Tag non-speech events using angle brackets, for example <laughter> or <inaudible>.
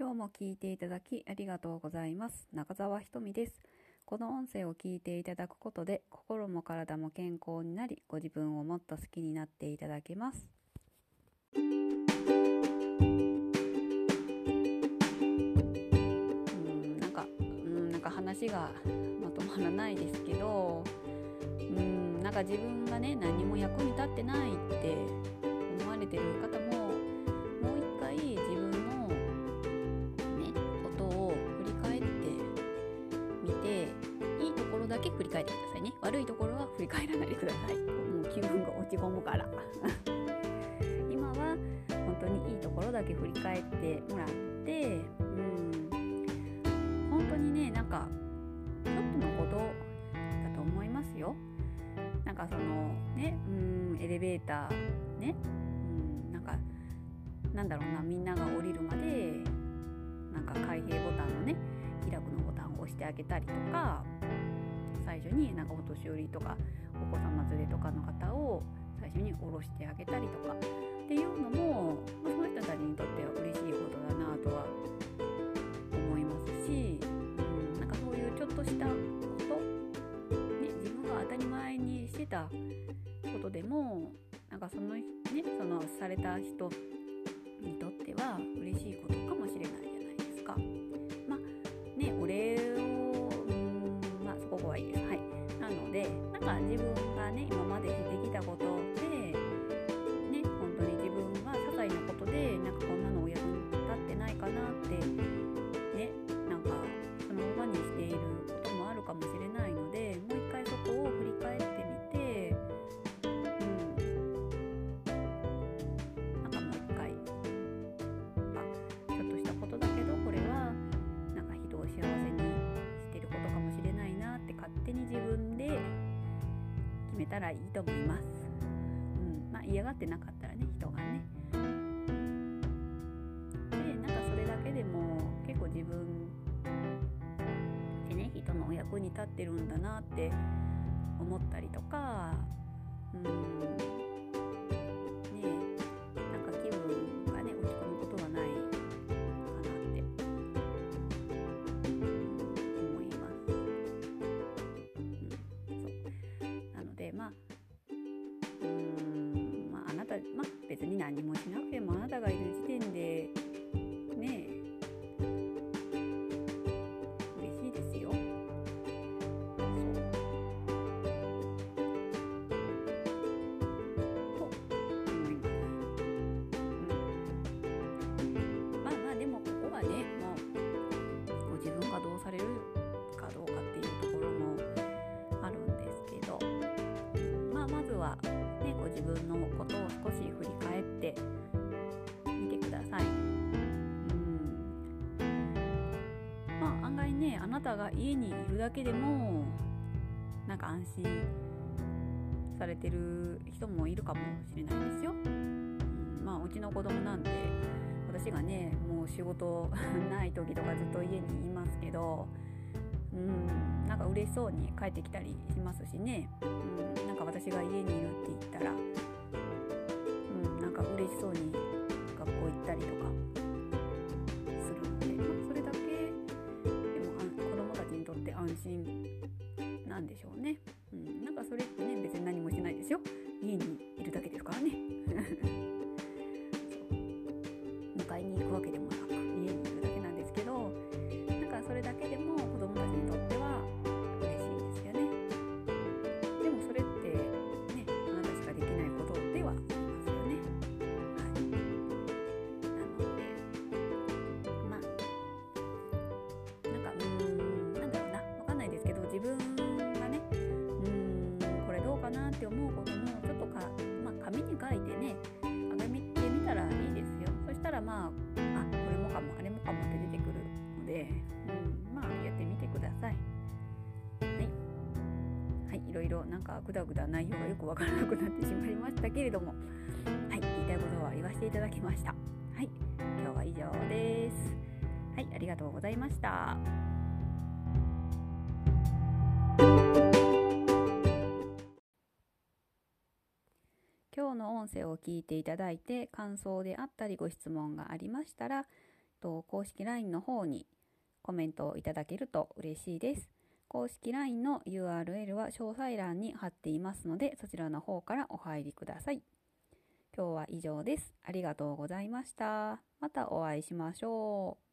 今日も聞いていただきありがとうございます。中澤ひとみです。この音声を聞いていただくことで、心も体も健康になり、ご自分をもっと好きになっていただけます。うん、なんか、うん、なんか話がまとまらないですけど、うん、なんか自分がね、何も役に立ってないって思われてる方け振り返ってくださいね。悪いところは振り返らないでください。もう気分が落ち込むから。<laughs> 今は本当にいいところだけ振り返ってもらって、うん、本当にね、なんか、ちょっとのことだと思いますよ。なんかそのね、うん、エレベーターね、うん、なんか、なんだろうな、みんなが降りるまで、なんか開閉ボタンのね、開くのボタンを押してあげたりとか、最初になんかお年寄りとかお子様連れとかの方を最初に降ろしてあげたりとかっていうのも、まあ、その人たちにとっては嬉しいことだなとは思いますし、うん、なんかそういうちょっとしたこと、ね、自分が当たり前にしてたことでもなんかその,、ね、そのされた人にとってはがね今までしてきたことめたらいいと思います。うん、まあ嫌がってなかったらね人がね。でなんかそれだけでも結構自分でね人のお役に立ってるんだなって思ったりとかうん何もしなくてもあなたがいる時点でねえ嬉しいですよ。そうと思います。うん、まあまあでもここはねもうご自分がどうされるかどうかっていうところもあるんですけどまあまずはねご自分のことを少し振り返ってみてください。うんまあ案外ねあなたが家にいるだけでもなんか安心されてる人もいるかもしれないですよ。うん、まあうちの子供なんて私がねもう仕事 <laughs> ない時とかずっと家にいますけどうんなんか嬉しそうに帰ってきたりしますしね、う、私が家にいるって言ったら、うん、なんか嬉しそうに学校行ったりとかするので、まあ、それだけでもあ子供たちにとって安心なんでしょうね、うん、なんかそれってね別に何もしてないですよ。家にって思うこともちょっとか、まあ、紙に書いてねあげみてみたらいいですよ。そしたらまああこれもかもあれもかもって出てくるので、うん、まあやってみてください。はい。はいいろいろなんかぐだぐだ内容がよくわからなくなってしまいましたけれども。はい言いたいことは言わせていただきました。はい今日は以上です。はいありがとうございました。今日の音声を聞いていただいて感想であったりご質問がありましたらと公式 LINE の方にコメントをいただけると嬉しいです。公式 LINE の URL は詳細欄に貼っていますので、そちらの方からお入りください。今日は以上です。ありがとうございました。またお会いしましょう。